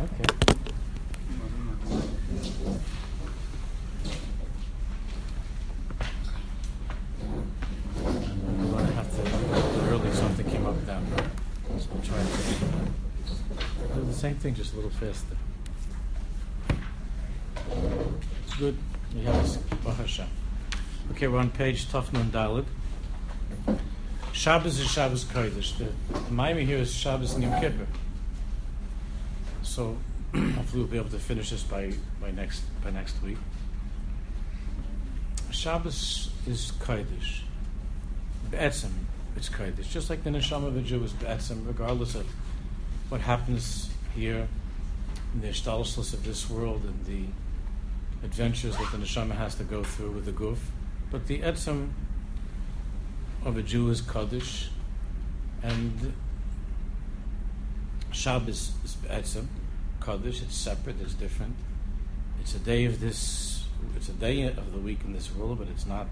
Okay. Same thing, just a little faster. It's good. We have this. Baruch Hashem. Okay, we're on page Tafnun Dalid. Shabbos is Shabbos Kodesh. The, the Miami here is Shabbos and Kippur. So hopefully we'll be able to finish this by, by next by next week. Shabbos is Kodesh. Be'etzim, it's Kodesh. Just like the neshama of a Jew is Be'etzim, regardless of what happens here in the ishtalshlus of this world and the adventures that the neshama has to go through with the goof. But the etzim of a Jew is Kaddish, and Shabbos is etzim, Kaddish. It's separate. It's different. It's a day of this. It's a day of the week in this world, but it's not.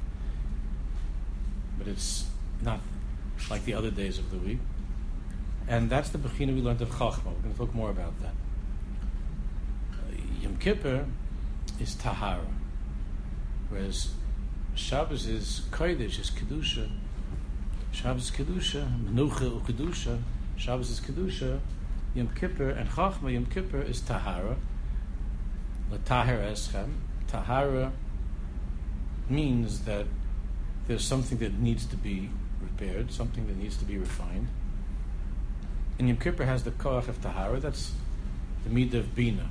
But it's not like the other days of the week. And that's the bechina we learned of Chachma. We're going to talk more about that. Yom Kippur is Tahara, whereas Shabbos is Kodesh, is Kedusha. Shabbos is Kedusha, Menucha u Kedusha. Shabbos is Kedusha. Yom Kippur and Chachma Yom Kippur is Tahara. Latahir Eschem. Tahara means that there's something that needs to be repaired, something that needs to be refined. And Yom Kippur has the koach of Tahara, that's the midah of Bina,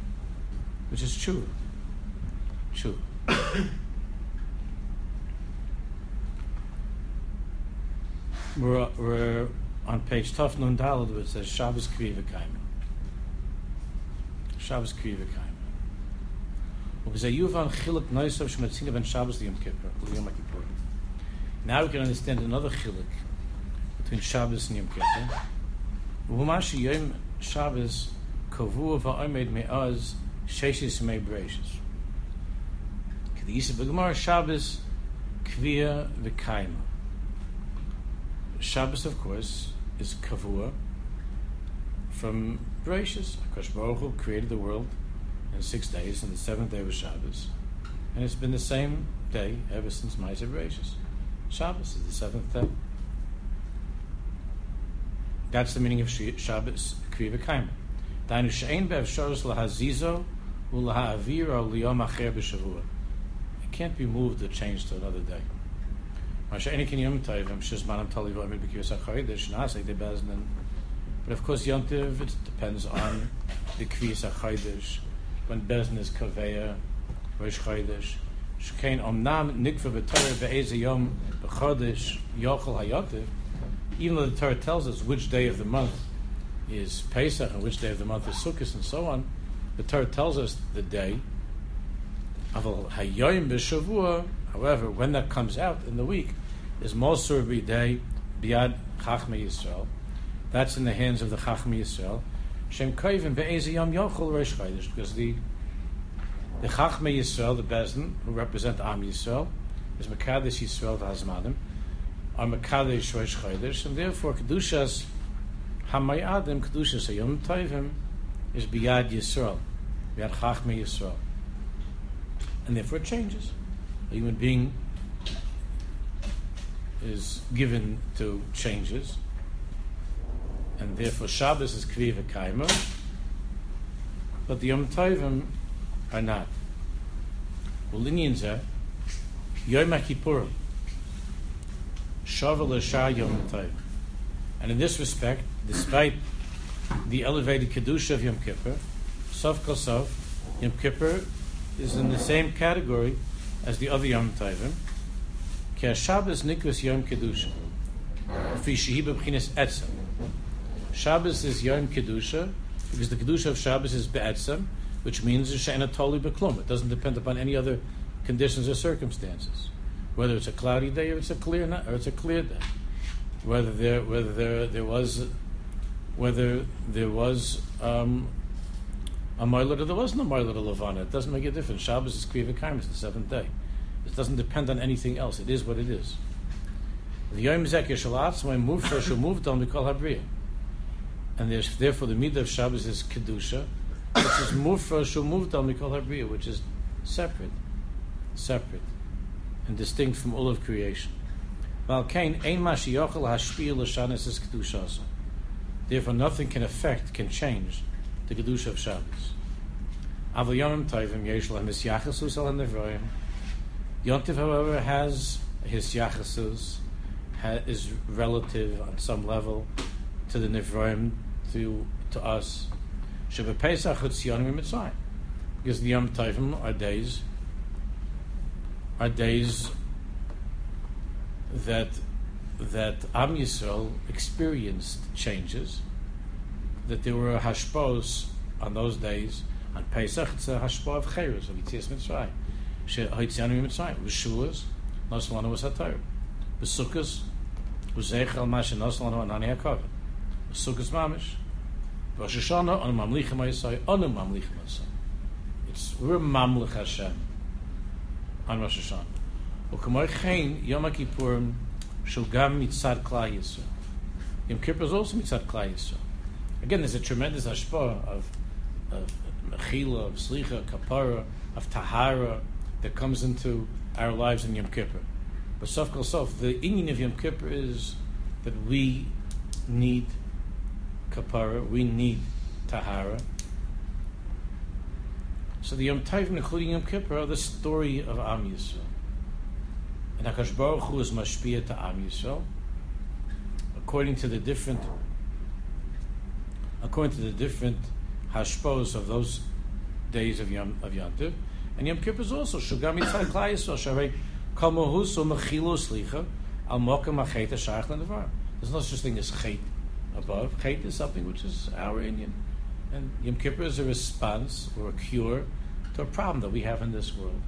which is true. True. we're, we're on page Tuf Nun Dalad it says Shabbos Kriva Kaima. Shabbos Kriva Kaima. Yuvan Chiluk Noisav Shematzina Ben Shabbos Yom Kippur. Yom Kippur. Now we can understand another chiluk between Shabbos and Yom Kippur. Umashi Yom Shabbos Kavu Va'omed Me'az Sheshis Me Breishis. Kedisa B'Gemara Shabbos Kvia V'Kaima. Shabbos, of course, is Kavua from Bereshis. Akash Baruch created the world in six days, and the seventh day was Shabbos. And it's been the same day ever since Ma'aser Bereshis. Shabbos is the seventh day. That's the meaning of Shabbos, Kriva Kaima. Dainu she'ein be'efshoros lahazizo ulaha'avir liyom acher b'shavua. It can't be moved or changed to another day. But of course, Yontiv, it depends on the Kviyas HaChodesh, when Bezin is Kaveya, Rosh Chodesh. Shkein Omnam Nikva B'Torah Be'eze Yom B'Chodesh Yochel HaYotiv, even though the Torah tells us which day of the month is Pesach and which day of the month is Sukkot and so on, the Torah tells us the day. Aval Hayoyim B'Shavua, However, when that comes out in the week, is Mosur B'Day Biad Chachma Yisrael. That's in the hands of the Chachma Yisrael. Shem Yom Yochel Rosh Chodesh, because the the Chachma Yisrael, the Bezin, who represent Am Yisrael, is Mekadesh Yisrael V'Hazmanim, are Mekadesh Rosh Chodesh, and therefore Kedushas Hamayadim, Kedushas Yom Tovim, is Biad Yisrael, Biad Chachma Yisrael. And therefore it changes a human being is given to changes, and therefore Shabbos is Kriva Kaimer, but the Yom Tovim are not. Ulinianza, Yom Kippurim, Shavuot Shah Yom Tovim. And in this respect, despite the elevated Kedusha of Yom Kippur, Sof Kosov, Yom Kippur is in the same category as the other Yom Tovim. Ki Shabbos nikvus Yom Kedusha. Fi shehi b'bchinas etzem. Shabbos is Yom Kedusha because the Kedusha of Shabbos is be'etzem, which means totally beklum. It doesn't depend upon any other conditions or circumstances. Whether it's a cloudy day or it's a clear night, or it's a clear day. Whether there whether there there was whether there was um, a Moilad or there wasn't a Moilad of Levana. It doesn't make a difference. Shabbos is Kriya Kaim, the seventh day. It doesn't depend on anything else. It is what it is. The Yom Zek Yeshalatz, when moved, shall move, don't we call Habriya. And there's, therefore the midah of Shabbos is Kedusha, which is mufra shumuvdal mikol which is separate, separate, and distinct from all of creation. Therefore, nothing can affect, can change the kedusha of Shabbos. Yontif, however, has his yachasus, is relative on some level to the nevroim, to to us. Shabbat Pesach Chutziyonim Mitzrayim, because the Yom Tovim are days are days that that Am Yisrael experienced changes, that there were hashpos on those days. On Pesach, it's a hashpo of Cheres, of Yitzias Mitzrayim. Hotzianu Mitzrayim, was Shulas, Noslanu was HaTorah. Besukkos, was Zeichel Masha Noslanu Anani HaKovet. Sukkot Mamish. Rosh Hashanah, on Mamlich Ma'asai, on Mamlich Ma'asai. It's, we're Mamlich Hashem on Rosh Hashanah. Ukamar Chain, Yom HaKippurim, Shulgam Mitzad Yisrael. Yom Kippur is also Mitzad Kla Yisrael. Again, there's a tremendous ashpah of, of mechila, of slicha, kapara, of tahara that comes into our lives in Yom Kippur. But sof kol sof, the Indian of Yom Kippur is that we need kapara, we need tahara. So the Yom Tovim, including Yom Kippur, are the story of Am Yisrael. And Hakadosh Baruch Hu is mashpia to Am Yisrael, according to the different, according to the different hashpos of those days of Yom of Yom Tov. And Yom Kippur is also Shugam Yitzhak Klai Yisrael Al Mokem Achet Hashach Lenevar. There's no such thing as Chet above. Chet is something which is our Indian. And Yom Kippur is a response or a cure to a problem that we have in this world.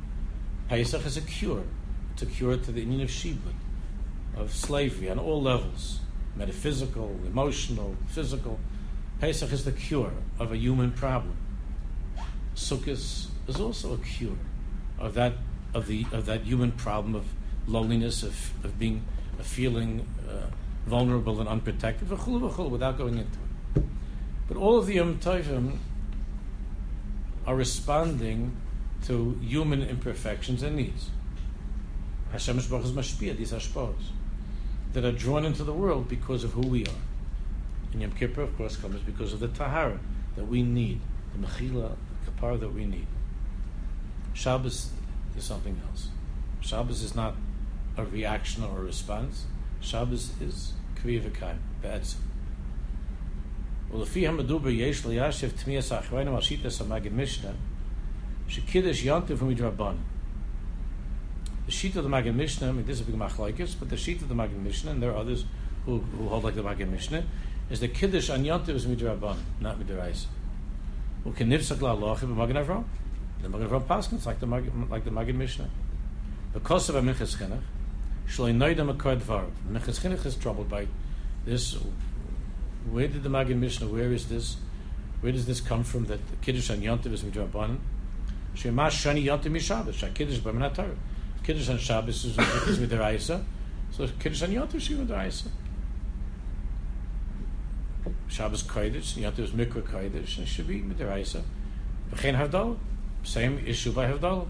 Pesach is a cure to cure to the Indian of Shibud, of slavery on all levels metaphysical, emotional, physical. Pesach is the cure of a human problem. Sukkot is also a cure of that of the of that human problem of loneliness, of, of being of feeling uh, vulnerable and unprotected, without going into it. But all of the Yom Tovim are responding to human imperfections and needs. Hashem Baruch is mashpia, these hashpos, that are drawn into the world because of who we are. And Yom Kippur, of course, comes because of the tahara that we need, the mechila, the kapara that we need. Shabbos is something else. Shabbos is not a reaction or a response. Shabbos is kviyavikaim, ba'etzim. ולפי המדובר יש ליישב תמיאס האחרונים על שיטס המגד משנה, שקידש יונטב ומדרבן. The sheet of the Maggid Mishneh, I mean, this is a big machlaikas, but the sheet of the Maggid Mishneh, and there are others who, who hold like the Maggid Mishneh, is the Kiddush on Yontiv is midrabban, not midraisa. Who can nivsak la lochi b'magen avram? The Magen Avram it's like the like the Maggid Mishneh. Because of a minchas chinuch, shloi noida makar dvar. Chinuch is troubled by this. Where did the Maggid Mishneh? Where is this? Where does this come from? That the Kiddush on Yontiv is midrabban. Shemash shani Yontiv mishabes. Kiddush b'minat Torah. Kiddush on Shabbos is, is with the Raisa. So Kiddush on Yom Tov with the Raisa. Shabbos Kodesh, Yom Tov is Mikra Kodesh, and should be with the Raisa. V'chein Havdalah. Same issue by Havdalah.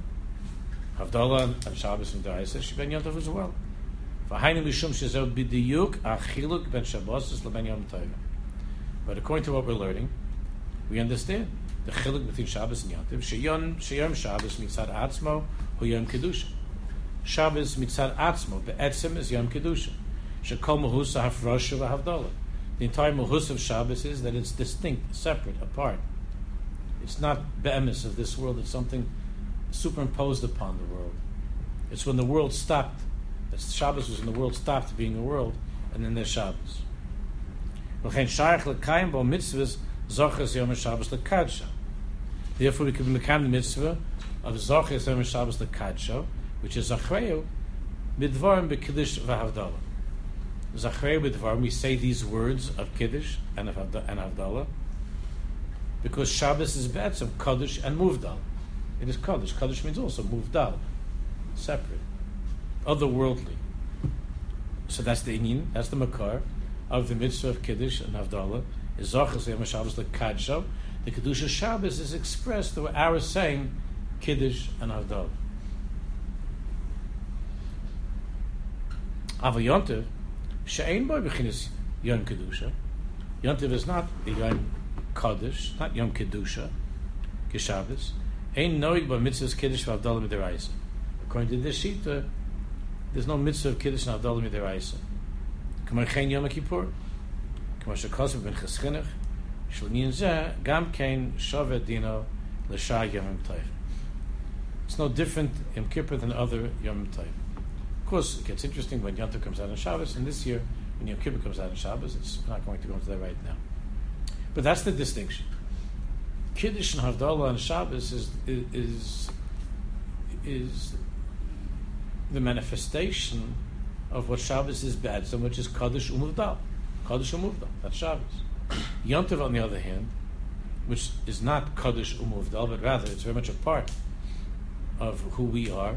Havdalah on Shabbos with the Raisa should be on Yom Tov as well. But according to what we're learning, we understand the chiluk between Shabbos and Yom Tov. Sheyom Sheyom Shabbos mitzad atzmo hu Yom Kedusha. Shabbos mitzad atzmo, be'etzim is Yom Kedusha. Shekol mahusa hafrosha v'havdalah. The entire mahus of Shabbos is that it's distinct, separate, apart. It's not be'emis of this world, it's something superimposed upon the world. It's when the world stopped, Shabbos was when the world stopped being a world, and then there's Shabbos. Therefore, we can become the mitzvah of Zochas Yom Shabbos Lekadsha, which is Zachreu, Midvarim Bekiddush V'Havdalah. Zachreu Midvarim, we say these words of Kiddush and of Havdalah, because Shabbos is Be'etzim, Kaddish and Muvdal. It is Kaddish. Kaddish means also Muvdal, separate, otherworldly. So that's the Inyan, that's the Makar of the mitzvah of Kiddush and Havdalah, is Zachas Shabbos Lekadsha, the Kedusha Shabbos is expressed through our saying Kiddush and Havdalah. Yontiv, she'ein boy b'chinas Yom Kedusha. Yontiv is not the Yom Kaddish, not Yom Kedusha, Keshabbos. Ein noig by mitzvahs Kiddush v'Havdalah midiraisa. According to this uh, there's no mitzvah of Kiddush and Havdalah midiraisa. Kamar chen Yom Kippur. Ben cheschinach. Gam shavet dino Yom. It's no different in Kippur than other Yom Tov. Of course, it gets interesting when Yom comes out on Shabbos, and this year, when Yom Kippur comes out on Shabbos, it's not going to go into that right now. But that's the distinction. Kiddush and Havdalah on Shabbos is, is, is the manifestation of what Shabbos is bad, so much as Kaddish Umuvdal. Kaddish Umuvdal, that's Shabbos. Yom Tov, on the other hand, which is not Kaddish Umuvdal, but rather it's very much a part of who we are,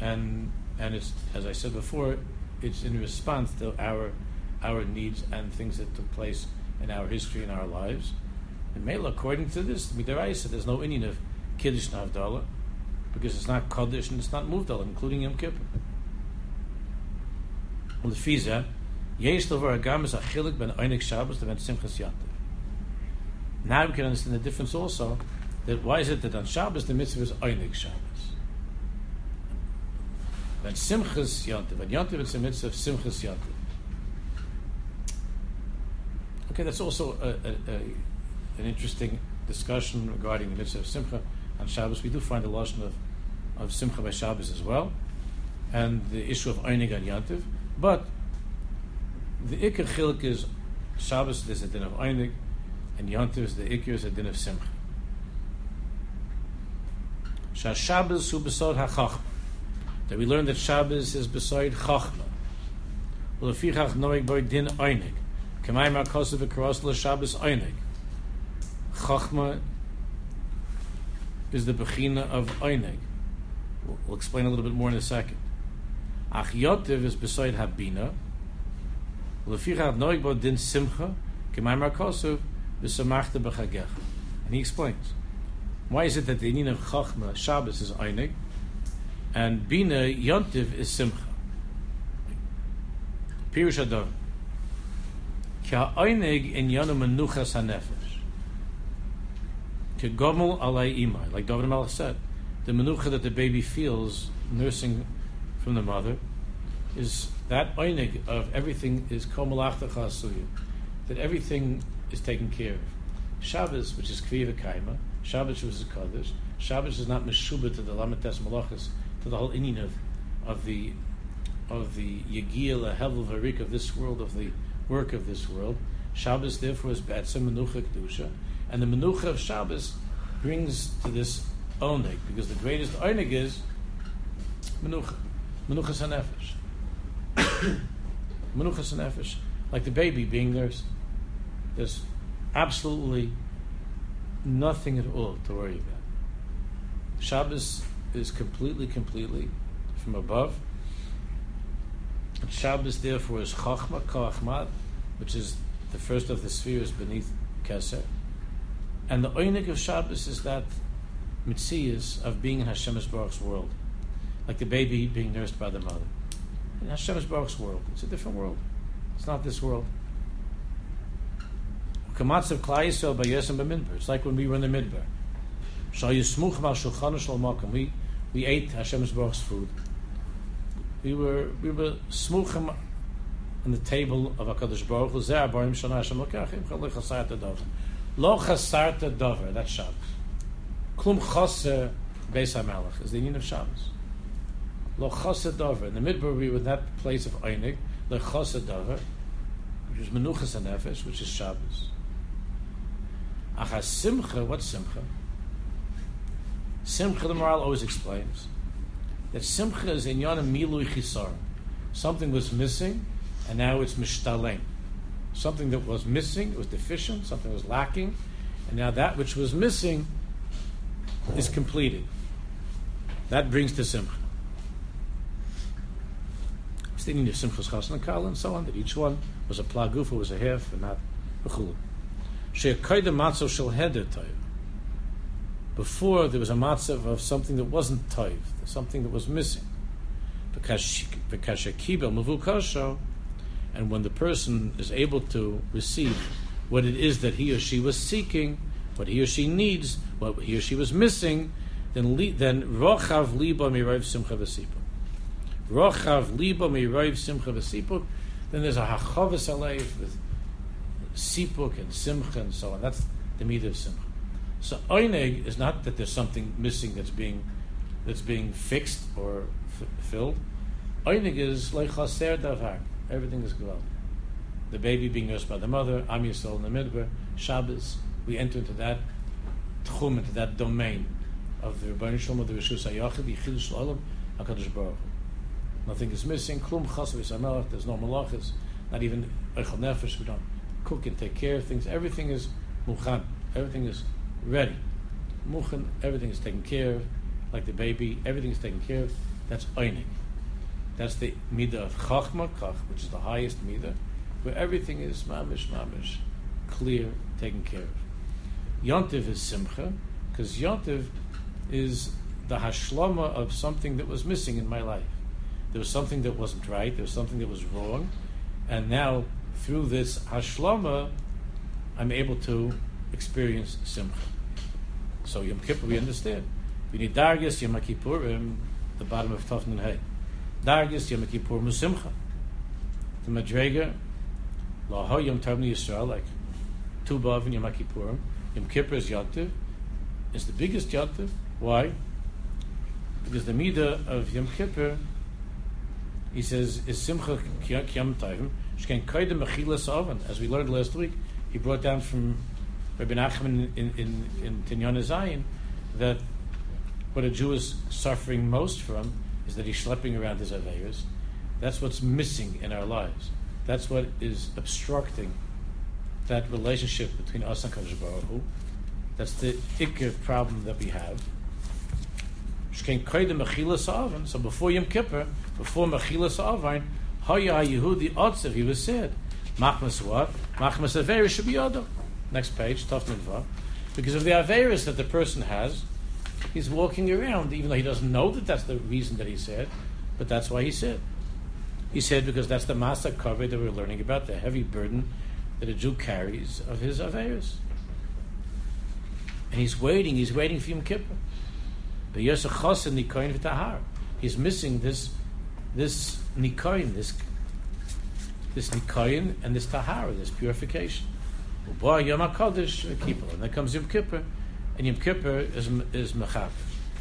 and and it's as I said before, it's in response to our our needs and things that took place in our history and our lives. And Mela, according to this, Midaraisa, there's no Indian of Kiddush and Havdalah, because it's not Kaddish and it's not Muvdal, including Yom Kippur. Well, the Fiza, Yesh Agam is ben Shabbos ben Simchas Yantiv. Now we can understand the difference also, that why is it that on Shabbos the mitzvah is Einik Shabbos? When Simchas Yantiv, when Yantiv is a mitzvah of Simchas Yantiv. Okay, that's also a, a, a, an interesting discussion regarding the mitzvah of Simcha on Shabbos. We do find a lotion of, of Simcha by Shabbos as well, and the issue of Einig on Yantiv. But the Iker Chilk is Shabbos, there's a din of Einig, and Yantiv is the Iker is a din of Simcha. Shabbos hu besod ha That we learn that Shabbos is beside Chachma. Ulefichach noig boy din Einig. Kemay Markosav Karos Shabbos Einig. Chachma is the Bechina of Einig. We'll explain a little bit more in a second. Ach Yotiv is beside Habina. Lefichach noig boy din Simcha. Kemay Markosav v'samachta b'chagech. And he explains. Why is it that the Inin of Chachma, Shabbos, is Einig, and Bina, Yontiv, is Simcha? Pirush Adon. Ki ha'oinig in yonu menuchas ha'nefesh. Ki gomel imai. Like David Melech said, the menucha that the baby feels nursing from the mother is that oinig of everything is komalachta suyu. That everything is taken care of. Shabbos, which is kriya kaima, Shabbos which is kaddish. Shabbos is not meshuba to the lamites malachas, to the whole inyan of, of the of the yegil hevel varik of this world, of the work of this world. Shabbos, therefore, is Betzim Menucha Kedusha. And the Menucha of Shabbos brings to this Onig, because the greatest Onig is Menucha. Menucha Sanefesh. Menucha Sanefesh. Like the baby being nursed. There's absolutely nothing at all to worry about. Shabbos is completely, completely from above. Shabbos, therefore, is Chachma, Kachmat, which is the first of the spheres beneath Keser. And the Oinig of Shabbos is that mitzias of being in Hashem's Baruch's world, like the baby being nursed by the mother. In Hashem's Baruch's world, it's a different world. It's not this world. It's like when we were in the Midbar. We we ate Hashem's Baruch's food we were we were smuchim on the table of Hakadosh Baruch Hu. Hashem. Lo Chasarta Dover. That's Shabbos. Klum Chaser Beis Hamelach is the union of Shabbos. Lo Chaser Dover. In the Midbar we were in that place of Einig. Lo Chaser Dover, which is Menuchas and Nefesh, which is Shabbos. Achas Simcha. What's Simcha? Simcha, the moral always explains that simcha is in yana milui chisar. Something was missing, and now it's mishtalem. Something that was missing it was deficient, something was lacking, and now that which was missing is completed. That brings to simcha. Thinking of simchas chasna kala and so on, that each one was a plagufa, was a half, and not a chulu. Before there was a matzav of something that wasn't toiv, something that was missing. And when the person is able to receive what it is that he or she was seeking, what he or she needs, what he or she was missing, then then rochav liba mirayv simcha v'sipuk. Rochav liba mirayv simcha v'sipuk. Then there's a hachavas aleiv with sipuk and simcha and so on. That's the midah of simcha. So oineg is not that there's something missing that's being that's being fixed or f- filled. Oineg is like chaser davar. Everything is good. The baby being nursed by the mother, Am Yisrael in the midbar, Shabbos. We enter into that tchum, into that domain of the Rebbeinu Shalom of the Rishus HaYachid, Yichid Shalom, HaKadosh Baruch Nothing is missing. Klum Chasav Yisamelach. There's no malachas. Not even Echel Nefesh. We don't cook and take care of things. Everything is muchan. Everything is ready. Muchan. Everything is taken care of. Like the baby, everything is taken care of. That's einig. That's the midah of chachma, kach, which is the highest midah, where everything is mamish, mamish, clear, taken care of. Yontiv is simcha, because yontiv is the hashlama of something that was missing in my life. There was something that wasn't right. There was something that was wrong, and now through this hashlama, I'm able to experience simcha. So Yom Kippur, we understand. We need dargis Yom Kippurim, um, the bottom of Tafn and Hay. Dargis Yom Kippur Musimcha. The Madrega, Laha Yom Tavni Yisrael, like two Bav and Yom Kippurim. Yom Kippur is Yontiv. It's the biggest Yontiv. Why? Because the Midah of Yom Kippur, he says, is Simcha Kiyam Tavim, Shken Koidem Mechilas Oven. As we learned last week, he brought down from Rabbi Nachman in, in, in Tinyon Zayin that what a Jew is suffering most from is that he's schlepping around his Averas. That's what's missing in our lives. That's what is obstructing that relationship between us and Kadosh Baruch Hu. That's the ikr problem that we have. So before Yom Kippur, before Mechilas Avin, Haya Yehudi Otzev, he was said, Machmas what? Machmas Averis should be other. Next page, Tov. Because of the Averis that the person has, he's walking around, even though he doesn't know that that's the reason that he said, but that's why he said. He said because that's the Masa cover that we're learning about, the heavy burden that a Jew carries of his Averis. And he's waiting, he's waiting for Yom Kippur. But Yosef Chosin Nikoin V'Tahar. He's missing this this Nikoin, this this Nikoin and this Tahara, this purification. Yom HaKodesh And then comes Yom Kippur, and Yom Kippur is, is Mechap.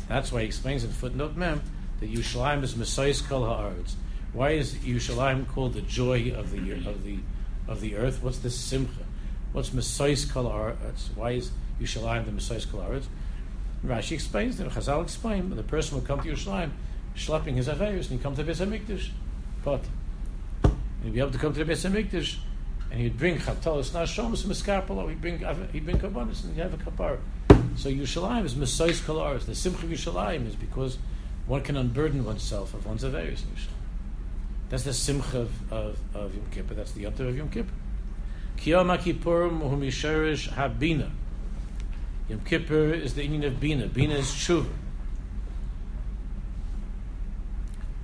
That's why he explains in footnote Mem that Yushalayim is Messiah's Kol Ha'aretz. Why is Yushalayim called the joy of the of the of the earth? What's the Simcha? What's Messiah's Ha'aretz? Why is Yushalayim the Messiah's Ha'aretz? Rashi explains that Chazal explained the person will come to Yerushalayim schlepping his affairs and he comes to Beis Hamikdash, but he'd be able to come to the Beis Hamikdash and he'd bring chatalas nashomas miskarpalo. He'd bring he'd bring kabbanis and he'd have a kapara. So Yerushalayim is Messiah's kolaris. The simcha of Yerushalayim is because one can unburden oneself of one's avayos in. That's the simcha of, of, of Yom Kippur. That's the yotter of Yom Kippur. Kiyom HaKippurim hu misherish habina. Yom Kippur is the union of Bina. Bina is tshuva.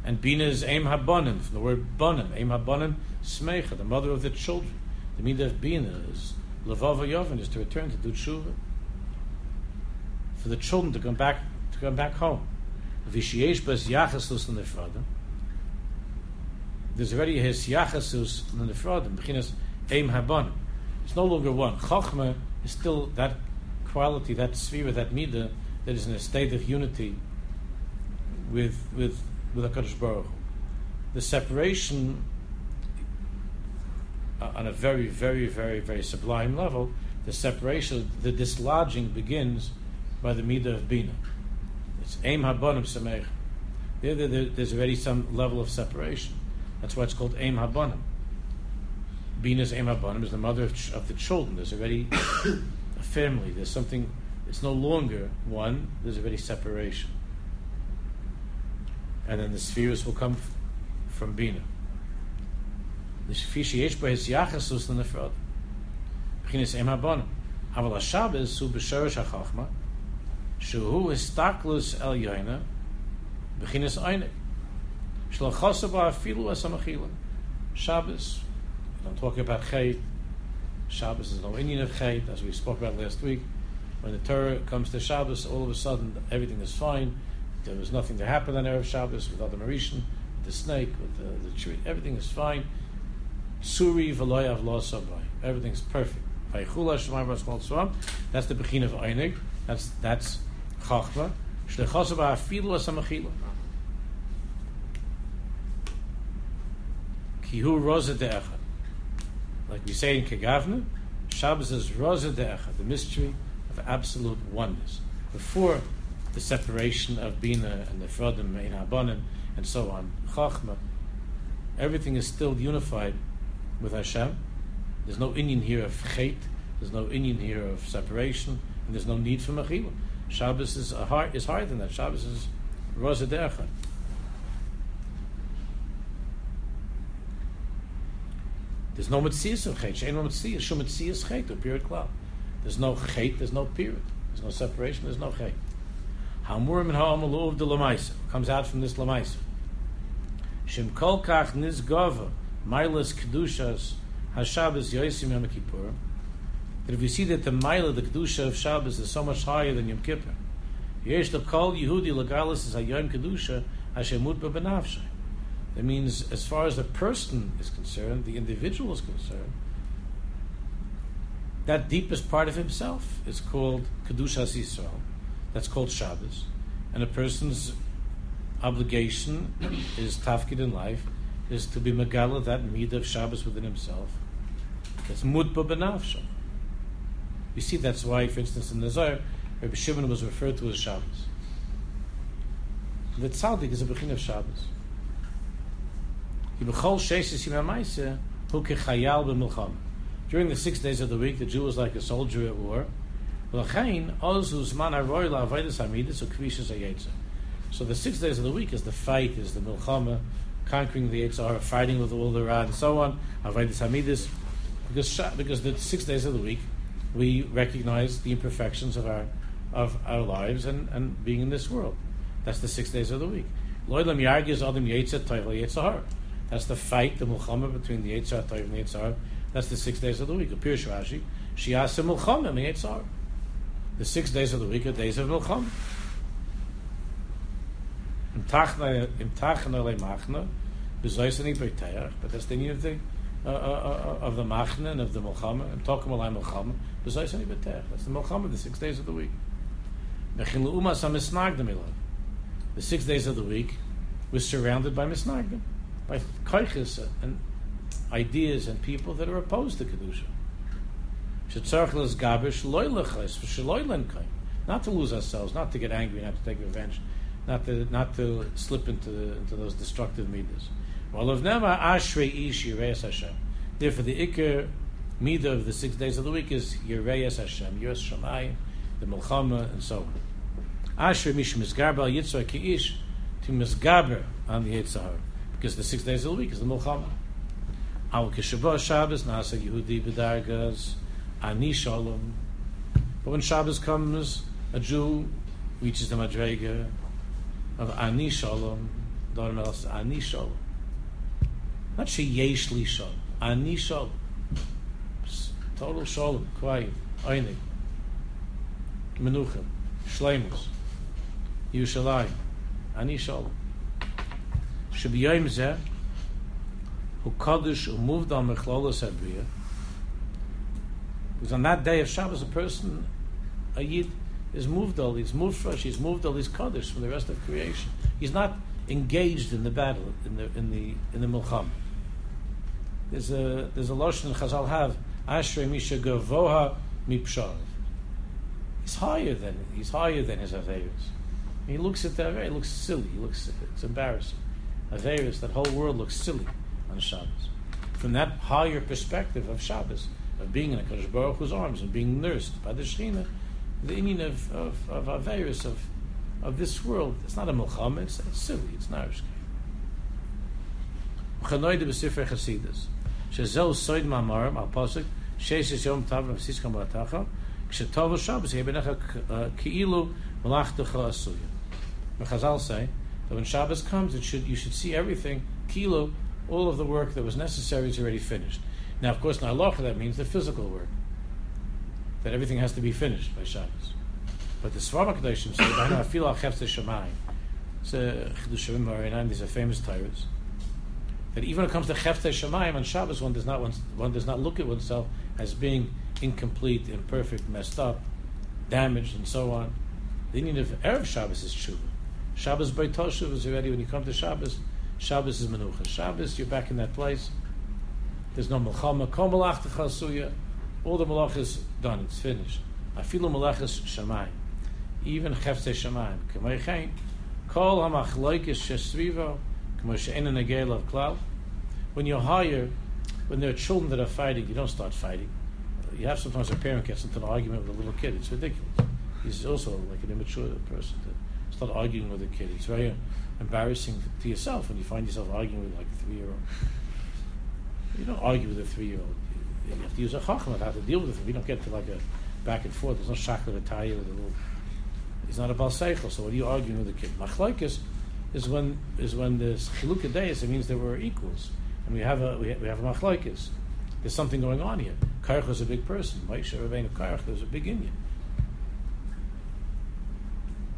And Bina is Aim Habonim, from the word Bonim. Aim Habonim, Smecha, the mother of the children. The midah of Bina is Levava Yovin, is to return to do tshuva. For the children to come back to come back home. Vishiesh bas yachasus l'nefradim. There's already his yachasus l'nefradim. Bechinas Aim Habonim. It's no longer one. Chochma is still that quality, that sphere, that midah that is in a state of unity with with with Hakadosh Baruch. The separation uh, on a very, very, very, very sublime level, the separation, the dislodging begins by the midah of bina. It's aim habonim sameich. There, there, there's already some level of separation. That's why it's called aim habonim. Bina's aim habonim is the mother of, of the children. There's already a family. There's something. It's no longer one. There's already separation and then the spheres will come f- from Bina. The Fishi Yesh Bahis Yachasus Lenefrod. Bechinis Em Habonim. אבל השבס הוא בשורש החוכמה, שהוא הסתכלוס אל יוינה, בחינס עיינה. Shabbos, I'm talking about Chet. Shabbos is no Indian of Chet, as we spoke about last week. When the Torah comes to Shabbos, all of a sudden everything is fine. There was nothing to happen on Erev Shabbos with other Marishan, with the snake, with the, the tree. Everything is fine. Suri v'loyav lo sabai. Everything's perfect. That's the begin of Einig. That's that's Chachma. Shlechosaba afilu asamachila. Kihu roza de'echad. Like we say in Kegavna, Shabbos is roza de'echad, the mystery of absolute oneness. Before the separation of Bina and the Frodim, Ein Habanim, and so on, Chachma, everything is still unified with Hashem. There's no Indian here of Chet, there's no Indian here of separation, and there's no need for Mechila. Shabbos is, a hard, is higher than that. Shabbos is Rosa Dercha. There's no Metzias of Chet. Shein no Metzias. Shum Metzias Chet, or period cloud. There's no Chet, there's no period. There's no separation, there's no Chet. Hamurim and Ha'amalu of the Lamaisa. Comes out from this Lamaisa. Shem kol kach nizgava, milas kedushas, HaShabbos Yoisim Yom Kippur, that if you see that the Maila, the Kedusha of Shabbos, is so much higher than Yom Kippur, Yesh the Kol Yehudi Legalis is Hayom Kedusha Hashemut Bebenavshay. That means, as far as the person is concerned, the individual is concerned, that deepest part of himself is called Kedushas Yisrael. That's called Shabbos. And a person's obligation is tafkid in life is to be megala that mid of Shabbos within himself. That's mutba benafsha. You see, that's why, for instance, in the Zohar, Rabbi Shimon was referred to as Shabbos. The tzaddik is a bechin of Shabbos. During the six days of the week, the Jew was like a soldier at war. So the six days of the week is the fight, is the milchama, conquering the Yitzhar, fighting with all the Ra, and so on, because, because the six days of the week, we recognize the imperfections of our of our lives and, and being in this world. That's the six days of the week. That's the fight, the mulchama between the Yitzhar Toiv and the Yitzhar. That's the six days of the week. Appears Rashi, Shiasa mulchama the Yitzhar. The six days of the week are days of mulchama. Im tachna le machna, bezoisani but that's the new thing uh, uh, uh, of the machna and of the mulchama. I'm talking about mulchama. That's the mulchama, the six days of the week. The six days of the week was surrounded by misnagdim, by koiches and ideas and people that are opposed to kedusha. Not to lose ourselves, not to get angry, not to take revenge, not to not to slip into into those destructive midas. Well, of ashrei ish. Therefore, the ikr midah of the six days of the week is yireis Hashem, yiras shamayim, the milchama, and so on. Asher mish misgarba ki'ish to on the yitzhar because the six days of the week is the milchama. Al kishabah Shabbos nasa Yehudi b'dargas ani shalom. But when Shabbos comes, a Jew reaches the madrega of ani shalom. Don't else ani shalom. Not sheyesh li shalom. Ani shalom. Total shalom, quiet, einig, menuchim, shleimus. Yerushalayim. Ani Shalom. Shabiyayim Zeh, who Kaddish, moved on Mechlalas Abriya, because on that day of Shabbos, a person, a Yid, is moved all, he's moved fresh, he's moved all his Kaddish from the rest of creation. He's not engaged in the battle, in the, in the, in the Milcham. There's a, there's a Lashon Chazal have, Ashrei Misha Gavoha Mipshav. He's higher than, he's higher than his Averis. He looks at that, he looks silly. He looks, it's embarrassing. Averis, that whole world looks silly on Shabbos. From that higher perspective of Shabbos, of being in a Kodesh Baruch Hu's arms and being nursed by the Shekhinah, the meaning of, of, of Averis, of, of this world, it's not a Milchama, it's, it's silly, it's Narishke. Chanoide b'sifrei Chasidus. Shezeu soid ma'amarim al posik, sheis yom tav v'siskam b'atacha, Kshetov Shabbos, Yebenecha Keilu Malachtecha Asuya. The Chazal say that when Shabbos comes, it should you should see everything, Kilo, all of the work that was necessary is already finished. Now, of course, in Allah, that means the physical work. That everything has to be finished by Shabbos. But the Svarma Kedoshim say, "B'hana afil al chefte shemayim." It's a Chidushim Marinan. These are famous tyrants. That even when it comes to chefte shemayim on Shabbos, one does not one does not look at oneself as being incomplete, imperfect, messed up, damaged, and so on. The need of erev Shabbos is true. Shabbos by Toshuv is already when you come to Shabbos. Shabbos is menucha. Shabbos, you're back in that place. There's no melchama. Kol techasuya. All the malach is done. It's finished. Afilu malachas shamayim even Chefte Shemaim. K'maychein, kol hamachloikis shesrivo, k'mo she'en negel of klal. When you're higher, when there are children that are fighting, you don't start fighting. You have sometimes a parent gets into an argument with a little kid. It's ridiculous. He's also like an immature person to start arguing with a kid. It's very embarrassing to yourself when you find yourself arguing with like a three-year-old. You don't argue with a three-year-old. You have to use a chacham how to deal with it. We don't get to like a back and forth. There's no shakla to tie with a little He's not a bal. So what are you arguing with the kid? Machlokes is when is when there's chilukah days. It means that we're equals, and we have a we have, a machlokes. There's something going on here. Karach is a big person. Moshe Rabbeinu Karach, there's a big Indian.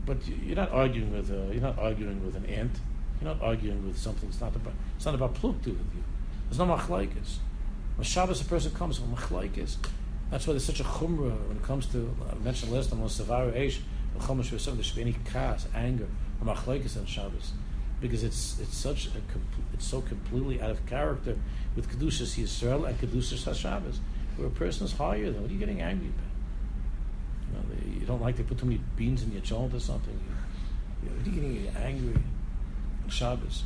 But you're not arguing with a, you're not arguing with an ant. You're not arguing with something. It's not about it's not about pluk with you. There's no machlokes. When Shabbos a person comes, well, machlokes. That's why there's such a chumrah when it comes to uh, I mentioned last time on Savar Eish Chumash V'Sov, there should be any kas, anger, or machlekes on Shabbos, because it's it's such a it's so completely out of character with kedushas Yisrael and kedushas Hashabbos, where a person is higher than. What are you getting angry about? You, know, you don't like they put too many beans in your cholent or something. You, know, what are you getting angry on Shabbos?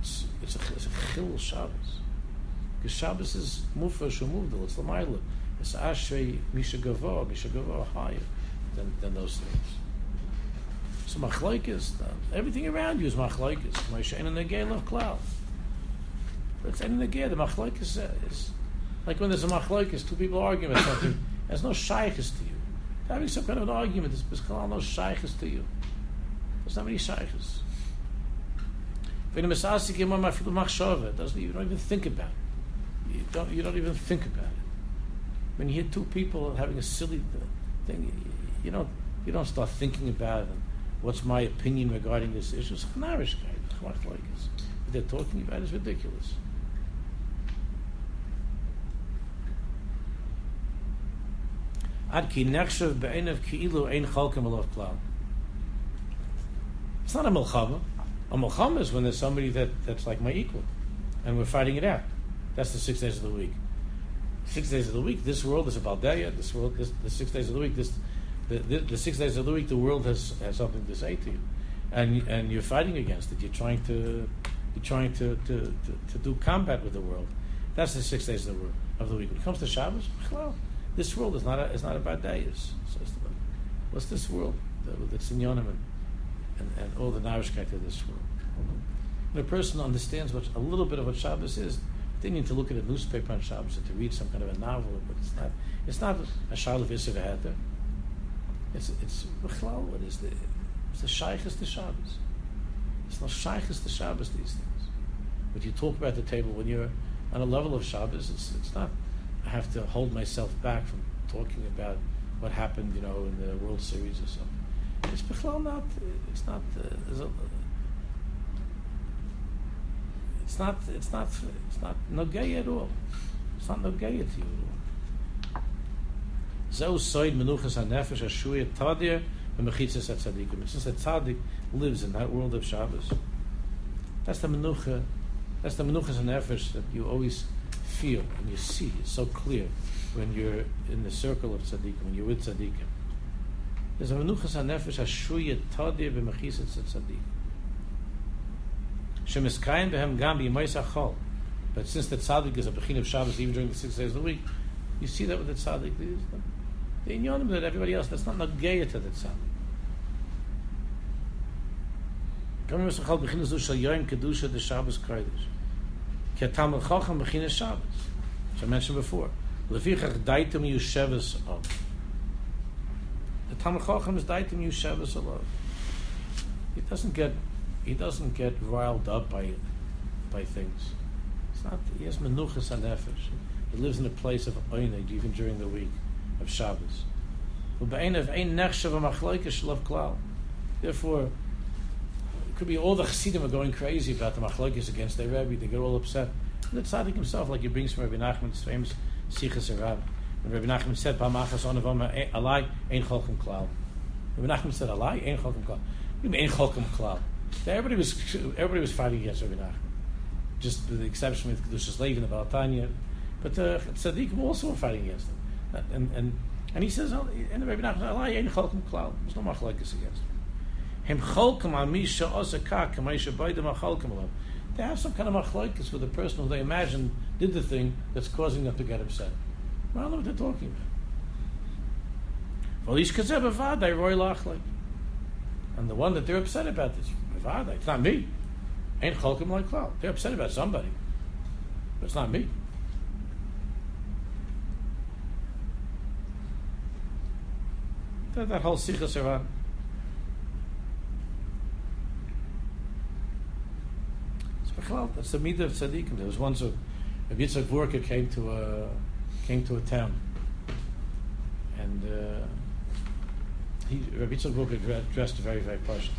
It's it's a it's a chil Shabbos. Because Shabbos is mufash umuvdal. It's lamayla. It's ashrei misha gavo, misha gavo higher than, than those things. So machlokes, um, everything around you is machlokes. Moshe and the gale of cloud. But it's in the gear. The machlokes is like when there's a machlokes, two people arguing about something. There's no shaykhs to you. Having some kind of an argument is because no shaykhs to you. There's not many shaykhs. Doesn't you don't even think about it. You don't you don't even think about it. When you hear two people having a silly thing, you don't you don't start thinking about it what's my opinion regarding this issue? It's What they're talking about is ridiculous. Ad ki nechshav ki'ilu ein chalkim klal. It's not a milchama. A milchama is when there's somebody that, that's like my equal, and we're fighting it out. That's the six days of the week. Six days of the week, this world is a baldeya. This world, this, the six days of the week, this the, the, the, six days of the week, the world has, has something to say to you, and and you're fighting against it. You're trying to you're trying to, to, to, to do combat with the world. That's the six days of the, of the week. When it comes to Shabbos, well, this world is not a, is not about days. What's this world that's in Yonim and, and, and all the narishkeit of this world? When a person understands what a little bit of what Shabbos is, they need to look at a newspaper on Shabbos or to read some kind of a novel, but it's not it's not a Visser it's it's. What is the it's the shaykhs the Shabbos. It's not shaykhs the Shabbos these things. But you talk about the table when you're on a level of Shabbos. It's it's not. Have to hold myself back from talking about what happened, you know, in the World Series or something. It's bechlal not. It's not. Uh, a, it's not. It's not. It's not no gay at all. It's not no gay to you Zeu soid menuchas ha-nefesh ha-shuya tadir v'mechitzas ha-tzadikim. It's just that tzadik lives in that world of Shabbos. That's the menucha, that's the menuchas ha-nefesh that you always feel and you see. It's so clear when you're in the circle of tzadikim, when you're with tzadikim. There's a menuchas ha-nefesh ha-shuya tadir v'mechitzas ha-tzadikim. Shemiskayim behem gam b'yimais ha But since the tzaddik is a bechin of Shabbos even during the six days of the week, you see that with the tzaddik the inyanim that everybody else, that's not nageya to the tzad. Kam yos chal bechin zu shal yoyim kedusha de Shabbos kodesh. Ki atam chacham bechin Shabbos. Which I mentioned before. Lefichach daitem yusheves of. Talmud Chacham is daitim Yushavas alone. He doesn't get he doesn't get riled up by by things. It's not he has menuchas and. He lives in a place of oineg even during the week of Shabbos. Therefore, could be all the Chassidim are going crazy about the machlokes against their Rebbe. They get all upset. And the tzaddik himself, like he brings from Rabbi Nachman's famous Sichos HaRan. When Rabbi Nachman said, "Pamachas onavama eh, alai ein cholchem klal." Rabbi Nachman said, "Alai ein cholchem klal." You mean ein klal? Everybody was everybody was fighting against Rabbi Nachman. Just with the exception with Kedushas Levi and the Baal HaTanya, but uh, tzaddikim also were fighting against him. And and and he says, oh, and Rabbi Nachman, "Alai ein cholchem klal." There's no machlokes against him. Him cholchem al misha osaka kamaisha baydem cholchem alav. They have some kind of machlokes with the person who they imagine did the thing that's causing them to get upset. I don't know what they're talking about. And the one that they're upset about is it's not me. Ain't cholkim like cloud. They're upset about somebody, but it's not me. That, that whole Sichos HaRan. That's the midah of tzaddikim. There was once a, a Yitzhak Vorka came to a came to a town, and uh, he Rabbi Yitzchak dressed very very posh,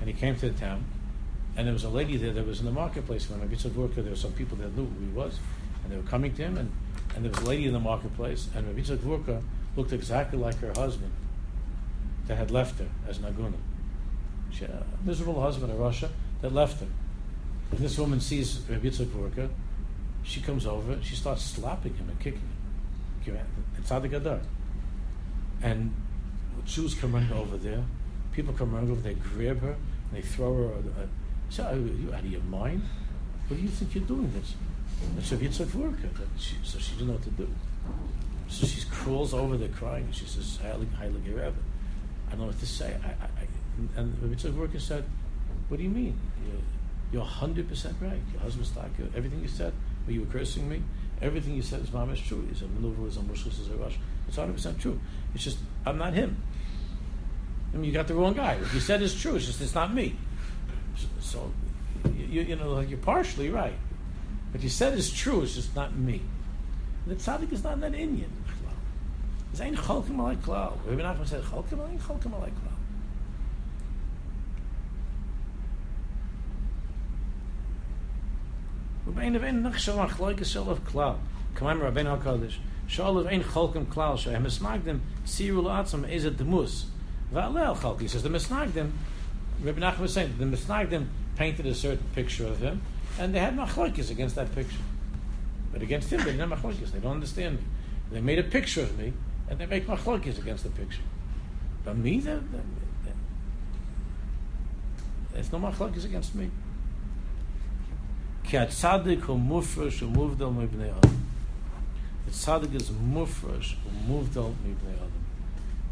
and he came to the town, and there was a lady there that was in the marketplace when Rabbi Yitzchak there were some people that knew who he was, and they were coming to him, and, and there was a lady in the marketplace, and Rabbi Yitzchak looked exactly like her husband that had left her as Naguna. She had a miserable husband in Russia that left her. And this woman sees Rabbi Yitzchak she comes over, she starts slapping him and kicking him. It's Tzaddik And Jews come running over there. People come running over, they grab her, and they throw her. Uh, say, are you out of your mind? What do you think you're doing this? And so Yitzhak Vorka. So she didn't know what to do. So she crawls over there crying. She says, Heilig, Heilig Rebbe. I don't know what to say. I, I, I, and the Yitzhak Vorka said, What do you mean? You're, you're 100% right. Your husband's like everything you said. Are you were cursing me? Everything you said is mamish true. He's a maneuver, is a mushlis, is a rush. It's 100% true. It's just, I'm not him. I mean, you got the wrong guy. What you said is true. It's just, it's not me. So, you, you know, like you're partially right. What you said is true. It's just not me. The tzaddik is not that inyan. It's ain't cholkim alay klal. Rabbi Nachman said cholkim ain't cholkim alay klal. Klal. Rabbeinu HaKadosh. Ein Klal Demus. Va'alel Chalki. He says the Misnagdim, Rabbi Nachman was saying, the Misnagdim painted a certain picture of him, and they had machlokes against that picture. But against him, they didn't have. They don't understand me. They made a picture of me, and they make machlokes against the picture. But me, there's no machlokes against me. Ki a tzaddik hu mufresh hu muvdal mi bnei adam. The tzaddik is mufresh hu muvdal mi bnei adam.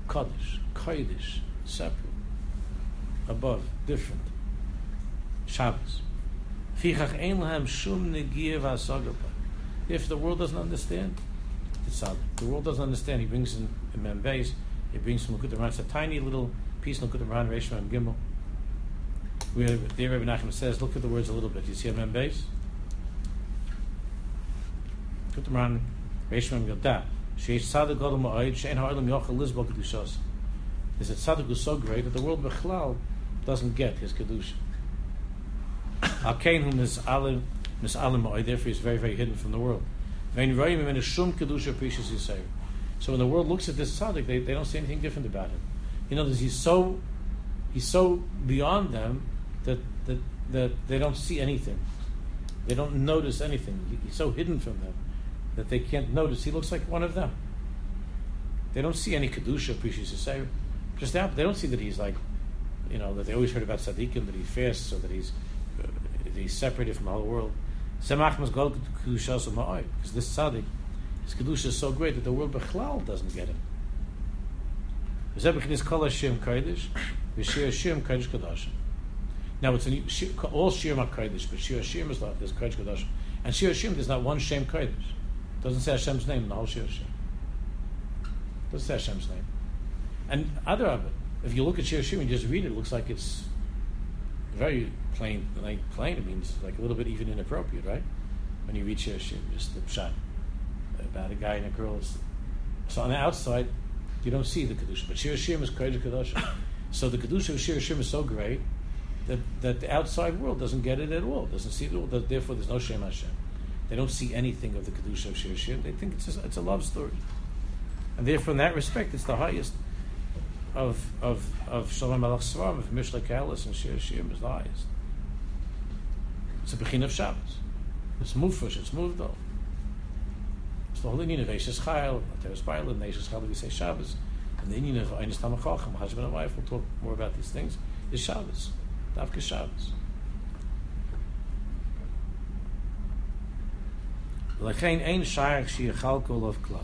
Kaddish, Kaddish, separate, above, different. Shabbos. Fichach ein lahem shum negiyev asagapa. If the world doesn't understand, the tzaddik. The world doesn't understand. He brings in, in Membeis, he brings from Lakutam It's a tiny little piece of Likutei Moharan, Reshma, and Gimel. Where there Rabbi Nachman says, look at the words a little bit. You see a Membeis? Lakut Ran, Reshma Gimel. Sheish tzaddik gadol ma'ayid, she'en ha'olam yochel lizbol kedushos. There's a tzaddik who's so great that the world bechlal doesn't get his kedusha. Alkein whom is alim, mis alim ma'ayid, therefore he's very, very hidden from the world. Vein roim in a shum kedusha precious yisayir. So when the world looks at this tzaddik, they, they don't see anything different about him. You know, he's so he's so beyond them that, that that they don't see anything. They don't notice anything. He's so hidden from them that they can't notice. He looks like one of them. They don't see any kedusha, precious say. Just that they don't see that he's like, you know, that they always heard about tzaddikim that he fasts or that he's uh, that he's separated from the whole world. Because this tzaddik, his kedusha is so great that the world bechlal doesn't get him. Now it's an, all Shir Kodesh, but Shir Shir is like this Kodesh Kodesh, and Shir Shir there's not one Shem Kodesh. It doesn't say Hashem's name in the whole Shir Shir. Doesn't say Hashem's name. And other of it, if you look at Shir Shim and just read it, it looks like it's very plain. Like plain, it means like a little bit even inappropriate, right? When you read Shir Shim, just the shot about a guy and a girl. So on the outside, you don't see the kedusha, but Shir Shim is Kodesh Kedusha. So the kedusha of Shir Shim is so great that, that the outside world doesn't get it at all, doesn't see it all. Therefore, there's no Shem Hashem. They don't see anything of the kedusha of Shir Shir. They think it's a, it's a love story, and therefore, in that respect, it's the highest of of of Shalom Svarim, of Mishlei Kalis and Shir Shir is the highest. It's a bechin of Shabbos. It's mufresh. It's moved off. It's the whole inyan of Eishes Chayil, Teres Baila, and Eishes Chayil, we say Shabbos. And the inyan of Einis Tamachachim, and wife, will talk more about these things, is Shabbos. Davka Shabbos. Lechein ein shaykh shi khalkol of klal.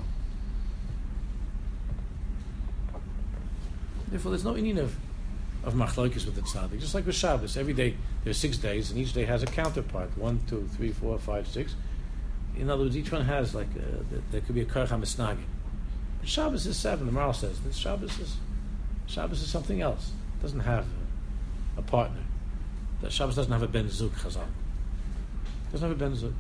Therefore, there's no meaning of of machlokes with the tzaddik. Just like with Shabbos, every day there's six days, and each day has a counterpart. One, two, three, four, five, six. In other words, each one has like uh, a, there could be a karcha misnagin. But Shabbos is seven. The Maharal says that Shabbos is Shabbos is something else. It doesn't have a, a partner. That Shabbos doesn't have a ben zug chazal. Doesn't have a ben zug.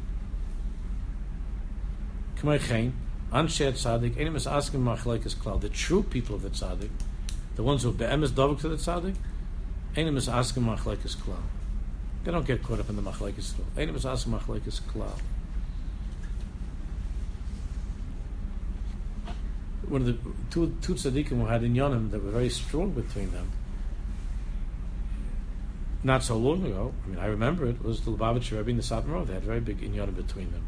K'may Anshe tzaddik, any is asking machlekes klal. The true people of the tzaddik, the ones who be'emes dovuk to the tzaddik, any is asking machlekes klal. They don't get caught up in the machlekes klal. Any is asking machlekes klal. One of the two two tzaddikim who had in Yonim that were very strong between them not so long ago, I mean, I remember it, was the Lubavitcher Rebbe and the Satmar They had very big inyan between them.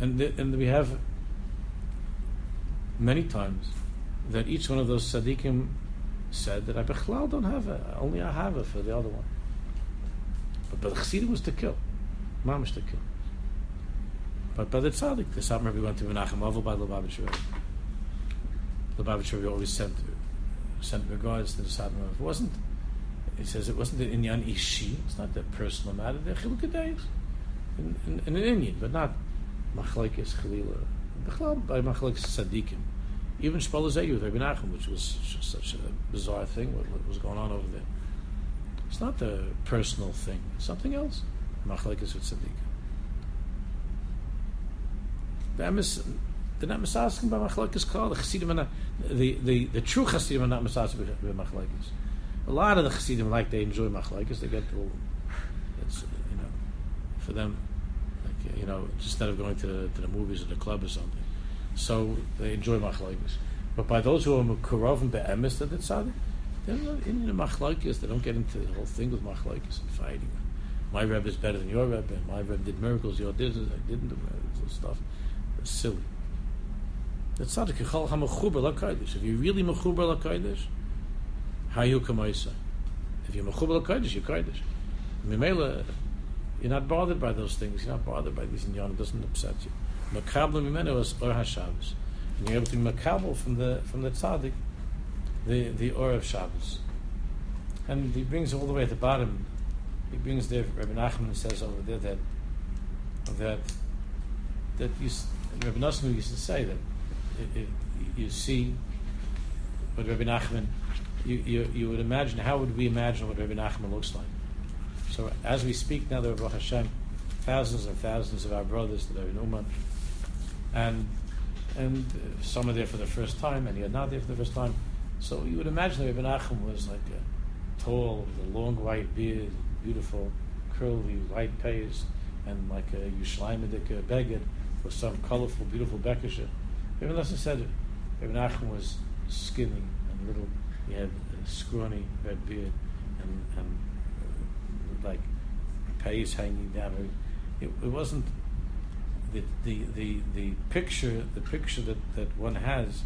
And, the, and we have many times that each one of those tzaddikim said that I bechlal don't have it, only I have it for the other one. But, but the Chassidim was to kill, mamish to kill. But by the tzaddik, the Satmar Rebbe went to menachem avel by the Lubavitcher Rebbe. Lubavitcher Rebbe always sent, sent regards to the Satmar It wasn't he says it wasn't an inyan ishi. It's not the personal matter. They're chilukadayis in, in, in, an inyan, but not machlekes chalila. Bechlal by machlekes sadikim. Even Shpoler Zeide with Rabbi Nachum, which was such a bizarre thing. What, what, was going on over there? It's not the personal thing. It's something else. Machlekes with sadikim. They're not misasking by machlekes kol. The the, the, the true chassidim are not misasking by machlekes. A lot of the Chassidim like they enjoy machlekes. They get little, it's you know, for them, like you know, instead of going to to the movies or the club or something, so they enjoy machlekes. But by those who are kurov and be'emes that it's tzaddik, they're not in the. They don't get into the whole thing with machlekes and fighting. My rebbe is better than your rebbe. my rebbe did miracles. Your did I didn't do stuff. It's silly. It's tzaddik. If you really mechuber lakaydish, If you're Mechubal Kodesh, you're Kodesh. Mimela, you're not bothered by those things. You're not bothered by these inyan. It doesn't upset you. Makabel Mimenu is Or HaShabbos. And you're able to be Makabel from the, from the tzaddik, the, the Or of Shabbos. And he brings all the way at the bottom. He brings there, Rabbi Nachman says over there that, that, that you, Rabbi Nassim used to say that it, it, you see what Rabbi Nachman you, you, you would imagine, how would we imagine what Rabbi Nachman looks like? So as we speak now, there are Hashem, thousands and thousands of our brothers that are in Uman, and and some are there for the first time, and you're not there for the first time. So you would imagine that Rabbi Nachman was like a tall, with a long white beard, beautiful, curly white paste, and like a Yushlaimedik beged, with some colorful, beautiful bekisha. Rabbi Nachman said Rabbi Nachman was skinny and little he had a scrawny red beard and, and uh, like pays hanging down. It, it wasn't the, the, the, the picture the picture that, that one has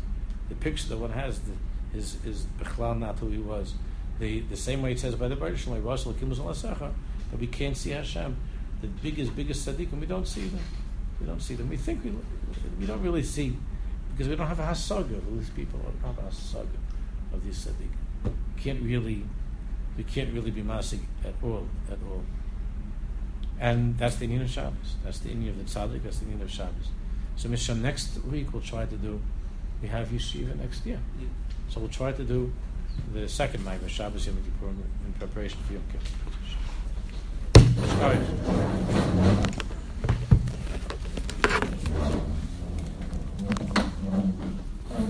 the picture that one has the, is is Bechlal not who he was. The the same way it says by the British like Russell that we can't see Hashem, the biggest biggest tzaddikim, we don't see them. We don't see them. We think we we don't really see because we don't have a hasaga these people. Don't have a hasaga of this tzaddik. We can't really, we can't really be masig at all, at all. And that's the inyan of Shabbos. That's the inyan of the tzaddik. That's the inyan of Shabbos. So, Misham, next week we'll try to do. We have yeshiva next year. So we'll try to do the second Maimah, Shabbos Yom Kippur, in preparation for Yom Kippur. All right.